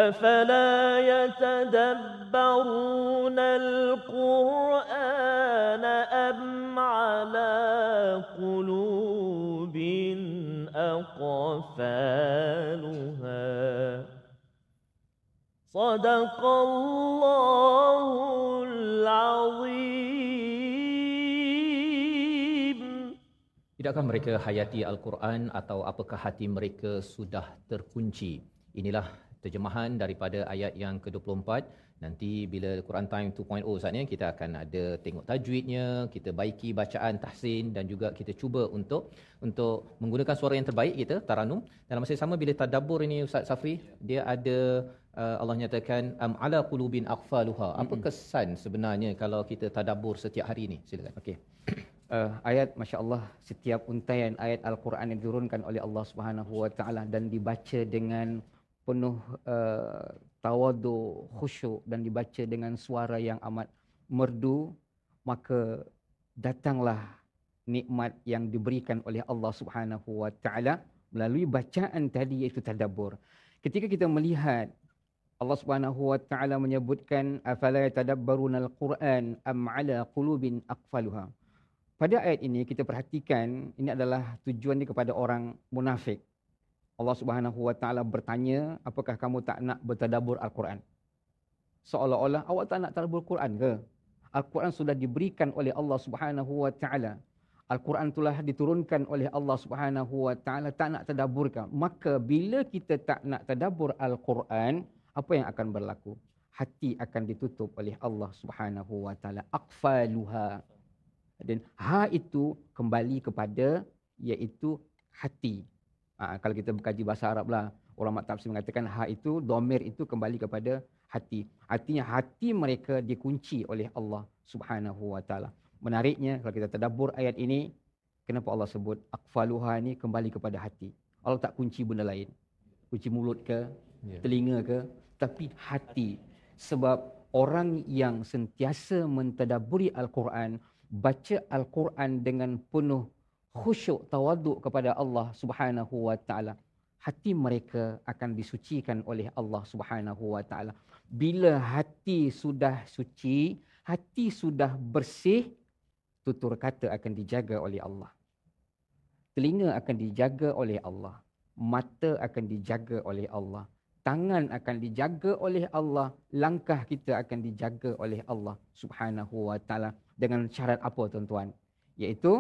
Speaker 2: أفلا يتدبرون القرآن أم على قلوب أقفالها صدق الله العظيم
Speaker 3: Tidakkah mereka hayati Al-Quran atau apakah hati mereka sudah terkunci? Inilah terjemahan daripada ayat yang ke-24. Nanti bila Quran Time 2.0 saatnya kita akan ada tengok tajwidnya, kita baiki bacaan tahsin dan juga kita cuba untuk untuk menggunakan suara yang terbaik kita taranum. Dalam masa yang sama bila tadabbur ini Ustaz Safri, dia ada uh, Allah nyatakan am ala qulubin aqfaluha. Apa kesan sebenarnya kalau kita tadabbur setiap hari ini? Silakan.
Speaker 4: Okey. Uh, ayat masya-Allah setiap untaian ayat al-Quran yang diturunkan oleh Allah Subhanahu wa taala dan dibaca dengan penuh uh, tawadu, khusyuk dan dibaca dengan suara yang amat merdu, maka datanglah nikmat yang diberikan oleh Allah Subhanahu wa taala melalui bacaan tadi iaitu tadabbur. Ketika kita melihat Allah Subhanahu wa taala menyebutkan afala yatadabbaruna al-Quran am ala qulubin aqfaluha. Pada ayat ini kita perhatikan ini adalah tujuan dia kepada orang munafik. Allah Subhanahu wa taala bertanya, apakah kamu tak nak bertadabbur al-Quran? Seolah-olah awak tak nak tadabbur Quran ke? Al-Quran sudah diberikan oleh Allah Subhanahu wa taala. Al-Quran telah diturunkan oleh Allah Subhanahu wa taala tak nak tadabbur ke? Maka bila kita tak nak tadabbur Al-Quran, apa yang akan berlaku? Hati akan ditutup oleh Allah Subhanahu wa taala. Aqfaluha. Dan ha itu kembali kepada iaitu hati. Ha, kalau kita berkaji bahasa Arab lah, orang tafsir mengatakan ha itu, domir itu kembali kepada hati. Artinya hati mereka dikunci oleh Allah Subhanahu Wa Taala. Menariknya kalau kita tadabbur ayat ini, kenapa Allah sebut akfaluha ini kembali kepada hati. Allah tak kunci benda lain. Kunci mulut ke,
Speaker 3: Ya.
Speaker 4: telinga ke, tapi hati. Sebab orang yang sentiasa mentadaburi Al-Quran, baca Al-Quran dengan penuh khusyuk tawaduk kepada Allah Subhanahu wa taala. Hati mereka akan disucikan oleh Allah Subhanahu wa taala. Bila hati sudah suci hati sudah bersih tutur kata akan dijaga oleh Allah. Telinga akan dijaga oleh Allah. Mata akan dijaga oleh Allah. Tangan akan dijaga oleh Allah. Langkah kita akan dijaga oleh Allah Subhanahu wa taala. Dengan syarat apa tuan-tuan? Iaitu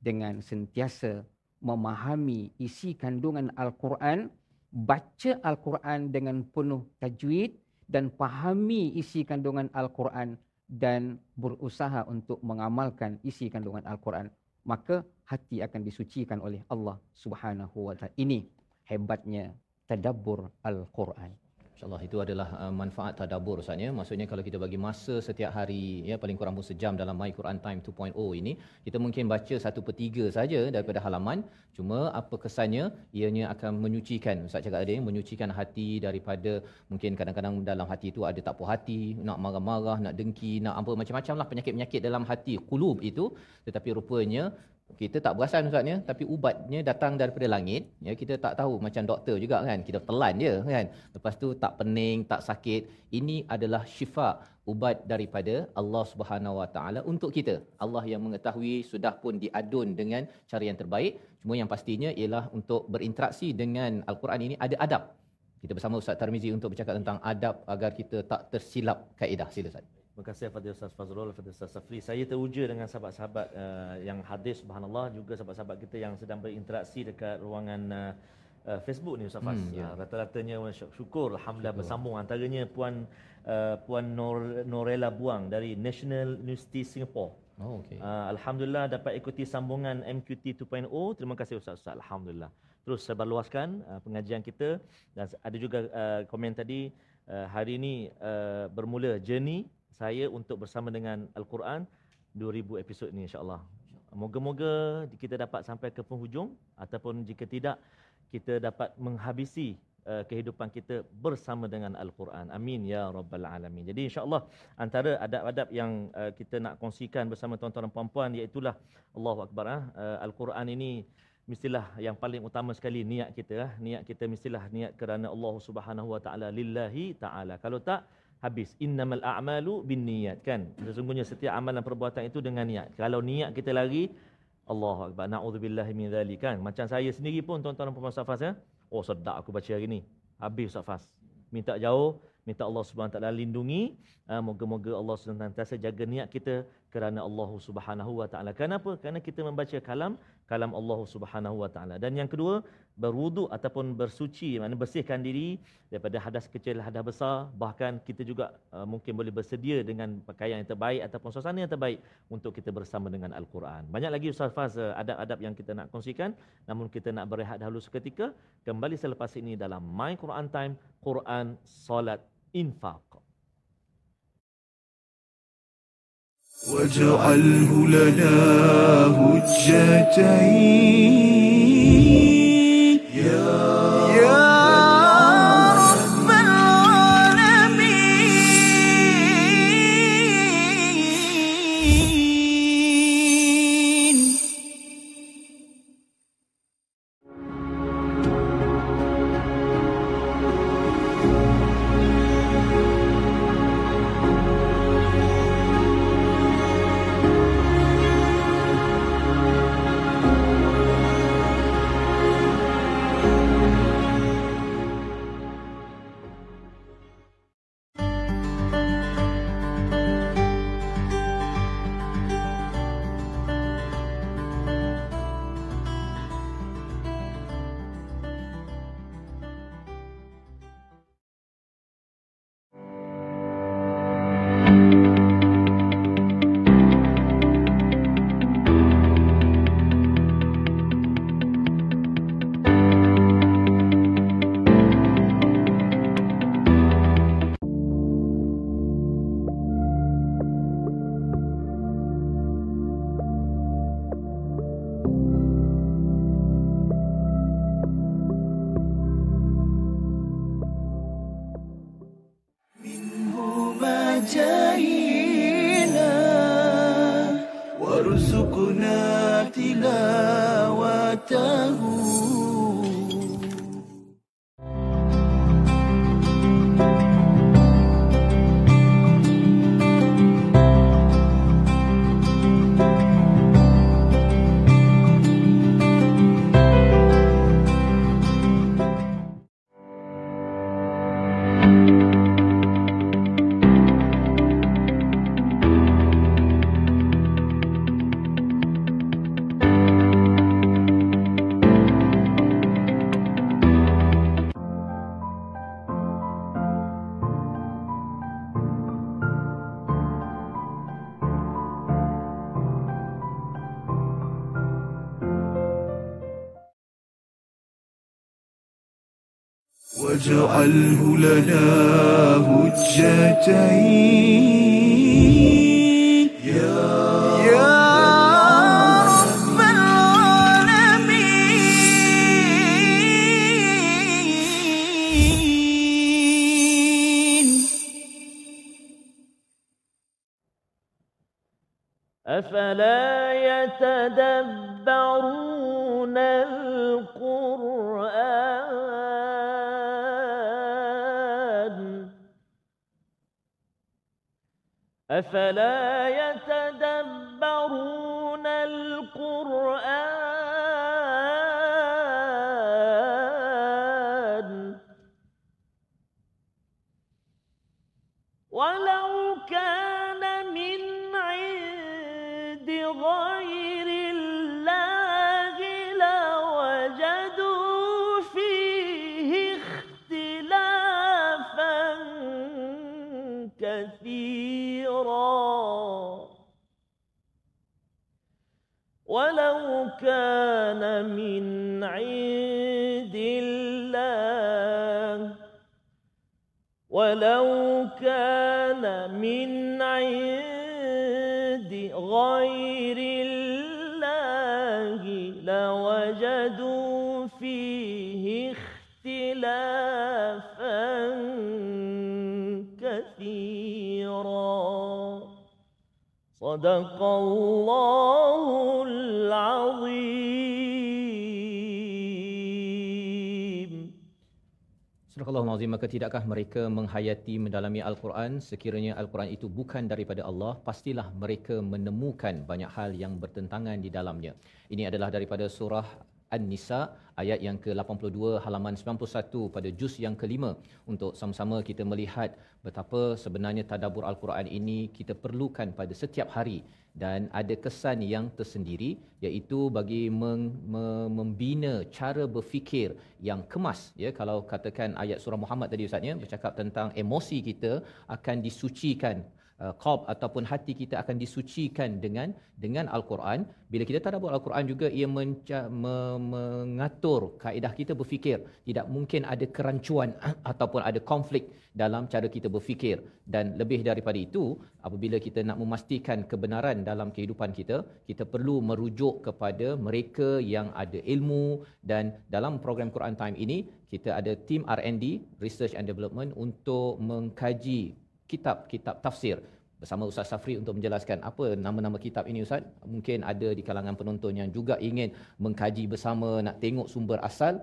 Speaker 4: dengan sentiasa memahami isi kandungan Al-Quran, baca Al-Quran dengan penuh tajwid dan fahami isi kandungan Al-Quran dan berusaha untuk mengamalkan isi kandungan Al-Quran. Maka hati akan disucikan oleh Allah Subhanahu wa taala. Ini hebatnya tadabbur Al-Quran.
Speaker 3: InsyaAllah itu adalah uh, manfaat tadabbur Ustaz ya. Maksudnya kalau kita bagi masa setiap hari ya paling kurang pun sejam dalam My Quran Time 2.0 ini, kita mungkin baca satu per tiga saja daripada halaman. Cuma apa kesannya? Ianya akan menyucikan. Ustaz cakap tadi, menyucikan hati daripada mungkin kadang-kadang dalam hati itu ada tak puas hati, nak marah-marah, nak dengki, nak apa macam-macam lah penyakit-penyakit dalam hati, kulub itu. Tetapi rupanya kita tak perasan Ustaz ya, tapi ubatnya datang daripada langit. Ya, kita tak tahu macam doktor juga kan. Kita telan je kan. Lepas tu tak pening, tak sakit. Ini adalah syifa, ubat daripada Allah Subhanahu Wa Taala untuk kita. Allah yang mengetahui sudah pun diadun dengan cara yang terbaik. Cuma yang pastinya ialah untuk berinteraksi dengan Al-Quran ini ada adab. Kita bersama Ustaz Tarmizi untuk bercakap tentang adab agar kita tak tersilap kaedah. Sila Ustaz.
Speaker 2: Terima kasih kepada Ustaz Fazrul, kepada Ustaz Safri. Saya teruja dengan sahabat-sahabat uh, yang hadir subhanallah juga sahabat-sahabat kita yang sedang berinteraksi dekat ruangan uh, uh, Facebook ni Ustaz Faz.
Speaker 3: Hmm, ya.
Speaker 2: Uh, rata-ratanya syuk- syukur alhamdulillah bersambung antaranya puan uh, puan Nor, Norella Buang dari National University Singapore.
Speaker 3: Oh, okey.
Speaker 2: Uh, Alhamdulillah dapat ikuti sambungan MQT 2.0. Terima kasih Ustaz-Ustaz. Alhamdulillah. Terus sebarluaskan uh, pengajian kita dan ada juga uh, komen tadi uh, hari ini uh, bermula journey saya untuk bersama dengan Al-Quran 2000 episod ini insya-Allah. Moga-moga kita dapat sampai ke penghujung ataupun jika tidak kita dapat menghabisi uh, kehidupan kita bersama dengan Al-Quran. Amin ya rabbal alamin. Jadi insya-Allah antara adab-adab yang uh, kita nak kongsikan bersama tuan-tuan dan puan-puan iaitu Allahu akbar. Uh, Al-Quran ini mestilah yang paling utama sekali niat kita ah. Niat kita mestilah niat kerana Allah Subhanahu Wa Taala lillahi taala. Kalau tak habis innamal a'malu binniyat kan. Sesungguhnya setiap amalan perbuatan itu dengan niat. Kalau niat kita lari Allahu akbar. Nauzubillahi min dzalik kan. Macam saya sendiri pun tuan-tuan dan puan-puan safas ya. Oh sedap aku baca hari ni. Habis safas. Minta jauh, minta Allah Subhanahu taala lindungi. Ah, moga-moga Allah senantiasa jaga niat kita kerana Allah Subhanahu wa taala. Kenapa? Kerana kita membaca kalam kalam Allah Subhanahu wa taala. Dan yang kedua, berwuduk ataupun bersuci, maknanya bersihkan diri daripada hadas kecil, hadas besar, bahkan kita juga uh, mungkin boleh bersedia dengan pakaian yang terbaik ataupun suasana yang terbaik untuk kita bersama dengan Al-Quran. Banyak lagi Ustaz Faz uh, adab-adab yang kita nak kongsikan, namun kita nak berehat dahulu seketika. Kembali selepas ini dalam My Quran Time, Quran, Salat, Infaq.
Speaker 1: واجعله لنا هجتين. واجعله لنا هجتين.
Speaker 2: أفلا صدق الله العظيم صدق الله العظيم
Speaker 3: maka tidakkah mereka menghayati mendalami al-Quran? Sekiranya al-Quran itu bukan daripada Allah pastilah mereka menemukan banyak hal yang bertentangan di dalamnya. Ini adalah daripada surah An-Nisa ayat yang ke-82 halaman 91 pada juz yang kelima. Untuk sama-sama kita melihat betapa sebenarnya tadabbur Al-Quran ini kita perlukan pada setiap hari. Dan ada kesan yang tersendiri iaitu bagi meng, me, membina cara berfikir yang kemas. Ya kalau katakan ayat surah Muhammad tadi ustaz ya bercakap tentang emosi kita akan disucikan uh, qalb ataupun hati kita akan disucikan dengan dengan al-Quran. Bila kita tadabbur al-Quran juga ia menca, me, mengatur kaedah kita berfikir. Tidak mungkin ada kerancuan ataupun ada konflik dalam cara kita berfikir. Dan lebih daripada itu apabila kita nak memastikan kebenaran dalam kehidupan kita kita perlu merujuk kepada mereka yang ada ilmu. Dan dalam program Quran Time ini kita ada tim R&D research and development untuk mengkaji kitab-kitab tafsir bersama Ustaz Safri untuk menjelaskan apa nama-nama kitab ini Ustaz. Mungkin ada di kalangan penonton yang juga ingin mengkaji bersama, nak tengok sumber asal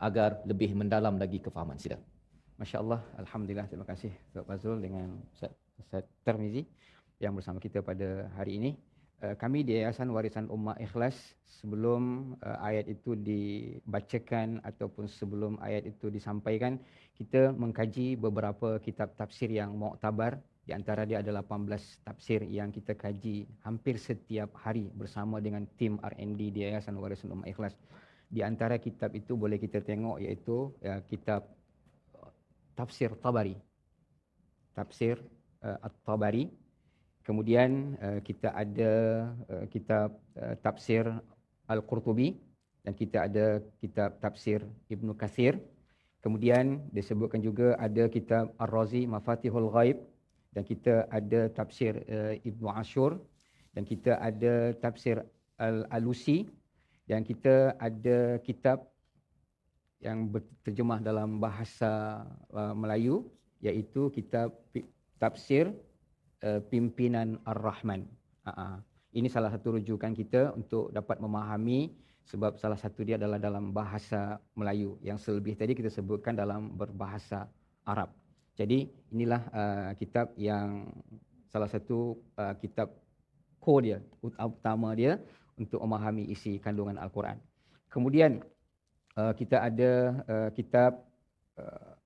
Speaker 3: agar lebih mendalam lagi kefahaman. Sila.
Speaker 4: Masya Allah, Alhamdulillah. Terima kasih Tuan Fazul dengan Ustaz, Ustaz Termizi yang bersama kita pada hari ini. Uh, kami di Yayasan Warisan Ummah Ikhlas sebelum uh, ayat itu dibacakan ataupun sebelum ayat itu disampaikan kita mengkaji beberapa kitab tafsir yang muktabar di antara dia ada 18 tafsir yang kita kaji hampir setiap hari bersama dengan tim R&D di Yayasan Warisan Ummah Ikhlas. Di antara kitab itu boleh kita tengok iaitu ya, kitab uh, tafsir Tabari. Tafsir uh, At-Tabari. Kemudian uh, kita ada uh, kitab uh, tafsir Al-Qurtubi dan kita ada kitab tafsir Ibnu Kathir. Kemudian disebutkan juga ada kitab Ar-Razi Mafatihul Ghaib dan kita ada tafsir uh, Ibnu Ashur dan kita ada tafsir Al-Alusi dan kita ada kitab yang berterjemah dalam bahasa uh, Melayu iaitu kitab tafsir uh, Pimpinan Ar-Rahman. Uh-huh. Ini salah satu rujukan kita untuk dapat memahami sebab salah satu dia adalah dalam bahasa Melayu yang selebih tadi kita sebutkan dalam berbahasa Arab. Jadi inilah uh, kitab yang salah satu uh, kitab core dia, utama dia untuk memahami isi kandungan Al-Quran. Kemudian uh, kita ada uh, kitab uh,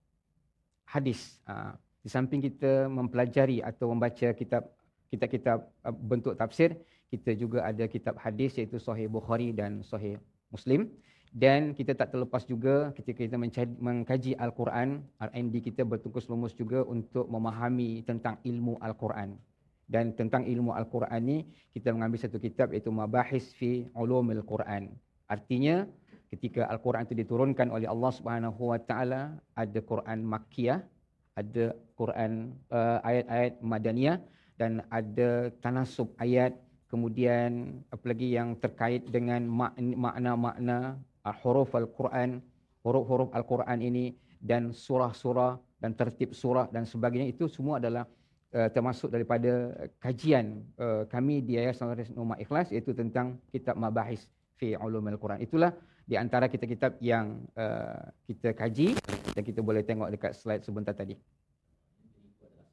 Speaker 4: hadis. Uh, di samping kita mempelajari atau membaca kitab kitab-kitab uh, bentuk tafsir, kita juga ada kitab hadis iaitu Sahih Bukhari dan Sahih Muslim dan kita tak terlepas juga ketika kita mengkaji Al-Quran, R&D kita bertungkus lumus juga untuk memahami tentang ilmu Al-Quran. Dan tentang ilmu Al-Quran ni, kita mengambil satu kitab iaitu Mabahis fi Ulumil Quran. Artinya, ketika Al-Quran itu diturunkan oleh Allah Subhanahu Wa Taala, ada Quran Makkiyah, ada Quran uh, ayat-ayat Madaniyah dan ada tanasub ayat kemudian apalagi yang terkait dengan makna-makna huruf Al-Quran, huruf-huruf Al-Quran ini dan surah-surah dan tertib surah dan sebagainya itu semua adalah uh, termasuk daripada kajian uh, kami di Yayasan Ummah Ikhlas iaitu tentang kitab Mabahis fi Ulumul Quran. Itulah di antara kitab-kitab yang uh, kita kaji dan kita boleh tengok dekat slide sebentar tadi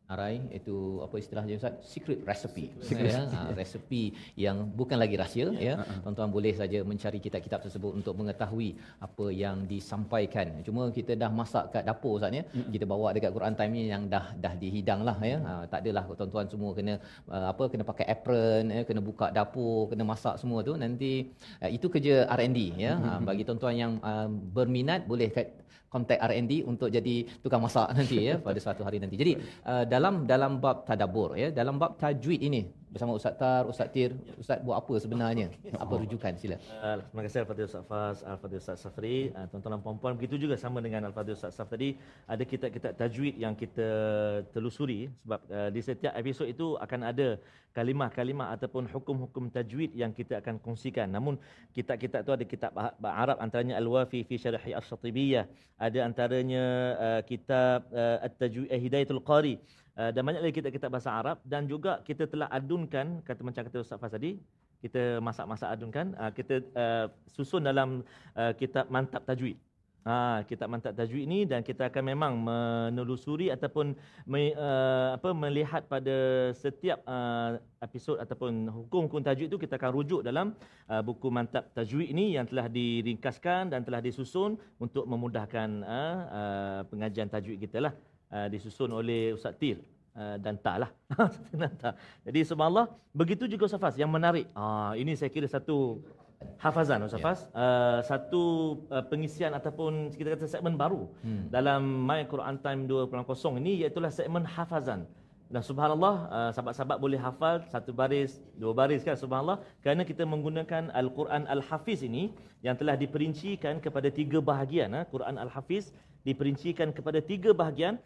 Speaker 3: arai itu apa istilahnya Ustaz? Secret recipe. Secret ya ha, recipe yang bukan lagi rahsia ya, ya. Uh-huh. tuan-tuan boleh saja mencari kitab-kitab tersebut untuk mengetahui apa yang disampaikan. Cuma kita dah masak kat dapur Ustaz ya. Kita bawa dekat Quran time ni yang dah dah dihidang lah ya. Ha, tak adalah tuan-tuan semua kena uh, apa kena pakai apron ya kena buka dapur kena masak semua tu. Nanti uh, itu kerja R&D ya. Uh-huh. ha, bagi tuan-tuan yang uh, berminat boleh kat kontak R&D untuk jadi tukang masak nanti ya pada suatu hari nanti. Jadi uh, dalam dalam bab tadabbur ya, dalam bab tajwid ini bersama Ustaz Tar, Ustaz Tir, Ustaz buat apa sebenarnya? Apa rujukan sila?
Speaker 2: Uh, terima kasih Al-Fadhil Ustaz Faz, Al-Fadhil Ustaz Safri, uh, tuan-tuan dan puan-puan begitu juga sama dengan Al-Fadhil Ustaz Saf tadi, ada kitab-kitab tajwid yang kita telusuri sebab uh, di setiap episod itu akan ada kalimah-kalimah ataupun hukum-hukum tajwid yang kita akan kongsikan. Namun kitab-kitab itu ada kitab Arab antaranya Al-Wafi fi Syarhi Asy-Syatibiyah, ada antaranya uh, kitab uh, At-Tajwid Hidayatul Qari uh, dan banyak lagi kitab-kitab bahasa Arab dan juga kita telah adunkan kata macam kata Ustaz Faz tadi kita masak-masak adunkan uh, kita uh, susun dalam uh, kitab Mantap Tajwid. Ha, kitab mantap tajwid ni dan kita akan memang menelusuri ataupun me, uh, apa melihat pada setiap uh, episod ataupun hukum-hukum tajwid itu kita akan rujuk dalam uh, buku mantap tajwid ini yang telah diringkaskan dan telah disusun untuk memudahkan uh, uh, pengajian tajwid kita lah uh, disusun oleh Ustaz Tir uh, dan tak lah. Jadi subhanallah begitu juga Ustaz Fas yang menarik. Ah ini saya kira satu hafazan Ustaz Fas yeah. uh, satu uh, pengisian ataupun kita kata segmen baru hmm. dalam My Quran Time 2.0 ini iaitu segmen hafazan dan subhanallah uh, sahabat-sahabat boleh hafal satu baris dua baris kan subhanallah kerana kita menggunakan al-Quran al-Hafiz ini yang telah diperincikan kepada tiga bahagian uh, Quran al-Hafiz diperincikan kepada tiga bahagian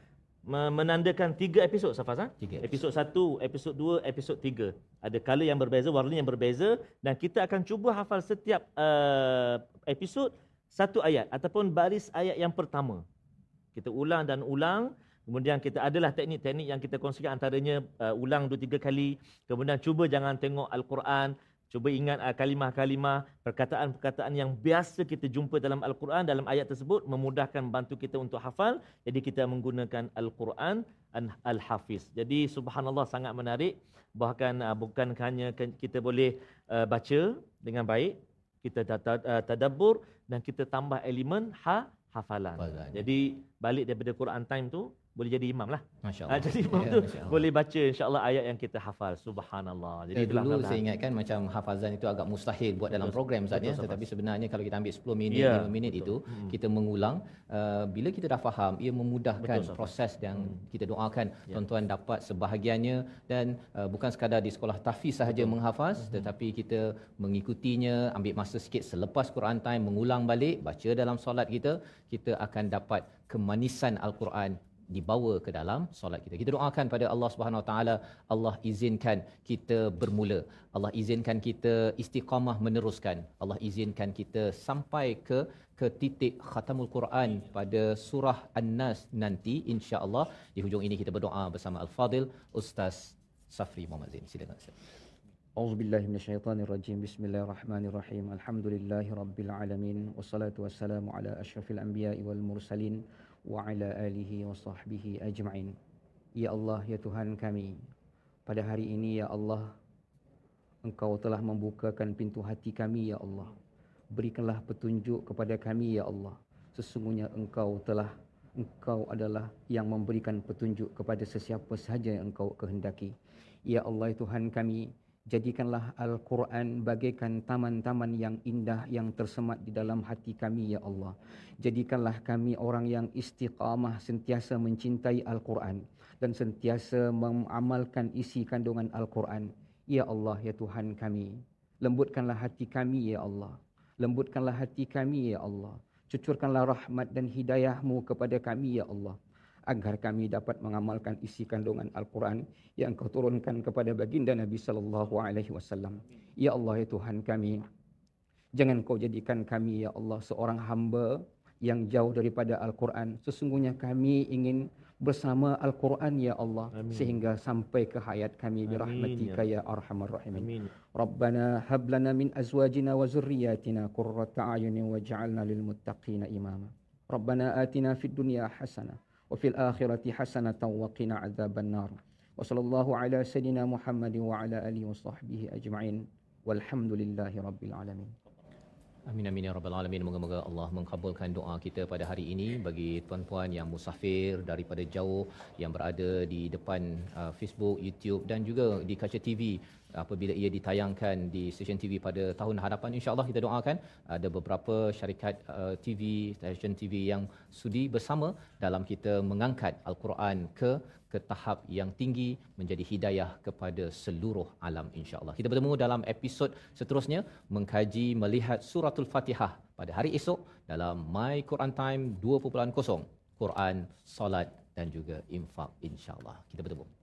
Speaker 2: menandakan tiga episod Safaz ha? Tiga episod satu, episod dua, episod tiga. Ada color yang berbeza, warna yang berbeza dan kita akan cuba hafal setiap uh, episod satu ayat ataupun baris ayat yang pertama. Kita ulang dan ulang. Kemudian kita adalah teknik-teknik yang kita kongsikan antaranya uh, ulang dua tiga kali. Kemudian cuba jangan tengok Al-Quran. Cuba ingat uh, kalimah-kalimah, perkataan-perkataan yang biasa kita jumpa dalam Al-Quran, dalam ayat tersebut, memudahkan bantu kita untuk hafal. Jadi kita menggunakan Al-Quran Al-Hafiz. Jadi subhanallah sangat menarik. Bahkan uh, bukan hanya kita boleh uh, baca dengan baik, kita tadabbur dan kita tambah elemen ha hafalan. Jadi balik daripada Quran time tu, boleh jadi imam lah. Masya Allah. jadi imam ya, tu boleh baca insyaAllah ayat yang kita hafal. Subhanallah.
Speaker 3: Jadi ya, dulu saya ingatkan macam hafazan itu agak mustahil buat dalam betul, program Ustaz ya. Tetapi sebenarnya kalau kita ambil 10 minit, ya, 5 minit betul. itu, hmm. kita mengulang. Uh, bila kita dah faham, ia memudahkan betul, proses yang hmm. kita doakan. Ya. Tuan-tuan dapat sebahagiannya dan uh, bukan sekadar di sekolah tahfiz sahaja betul. menghafaz. Hmm. Tetapi kita mengikutinya, ambil masa sikit selepas Quran time, mengulang balik, baca dalam solat kita, kita akan dapat kemanisan Al-Quran dibawa ke dalam solat kita. Kita doakan pada Allah Subhanahu Wa Taala, Allah izinkan kita bermula. Allah izinkan kita istiqamah meneruskan. Allah izinkan kita sampai ke ke titik khatamul Quran pada surah An-Nas nanti insya-Allah. Di hujung ini kita berdoa bersama Al-Fadil Ustaz Safri Muhammad Zain. Silakan Ustaz.
Speaker 4: أعوذ بالله من الشيطان الرجيم بسم الله الرحمن الرحيم الحمد لله رب العالمين والصلاة والسلام على أشرف الأنبياء والمرسلين wa ala alihi wa sahbihi ajma'in. Ya Allah, ya Tuhan kami, pada hari ini ya Allah, Engkau telah membukakan pintu hati kami ya Allah. Berikanlah petunjuk kepada kami ya Allah. Sesungguhnya Engkau telah Engkau adalah yang memberikan petunjuk kepada sesiapa sahaja yang Engkau kehendaki. Ya Allah, ya Tuhan kami, Jadikanlah Al-Quran bagaikan taman-taman yang indah yang tersemat di dalam hati kami, Ya Allah. Jadikanlah kami orang yang istiqamah sentiasa mencintai Al-Quran dan sentiasa mengamalkan isi kandungan Al-Quran. Ya Allah, Ya Tuhan kami. Lembutkanlah hati kami, Ya Allah. Lembutkanlah hati kami, Ya Allah. Cucurkanlah rahmat dan hidayahmu kepada kami, Ya Allah agar kami dapat mengamalkan isi kandungan Al-Quran yang kau turunkan kepada baginda Nabi sallallahu alaihi wasallam. Ya Allah ya Tuhan kami, jangan kau jadikan kami ya Allah seorang hamba yang jauh daripada Al-Quran. Sesungguhnya kami ingin bersama Al-Quran ya Allah Amin. sehingga sampai ke hayat kami birahmatika ya. ya arhamar rahimin. Rabbana hab lana min azwajina wa zurriyyatina qurrata a'yunin waj'alna lil muttaqina imama. Rabbana atina fid dunya hasanah وفي الآخرة حسنة وقنا عذاب النار وصلى الله على سيدنا محمد وعلى آله وصحبه sahbihi والحمد لله رب alamin.
Speaker 3: Amin amin ya rabbal alamin. Moga-moga Allah mengkabulkan doa kita pada hari ini bagi tuan-tuan yang musafir daripada jauh yang berada di depan uh, Facebook, YouTube dan juga di kaca TV apabila ia ditayangkan di stesen TV pada tahun hadapan insyaallah kita doakan ada beberapa syarikat uh, TV stesen TV yang sudi bersama dalam kita mengangkat al-Quran ke ke tahap yang tinggi menjadi hidayah kepada seluruh alam insyaallah. Kita bertemu dalam episod seterusnya mengkaji melihat suratul Fatihah pada hari esok dalam My Quran Time 2.0 Quran solat dan juga infak insyaallah. Kita bertemu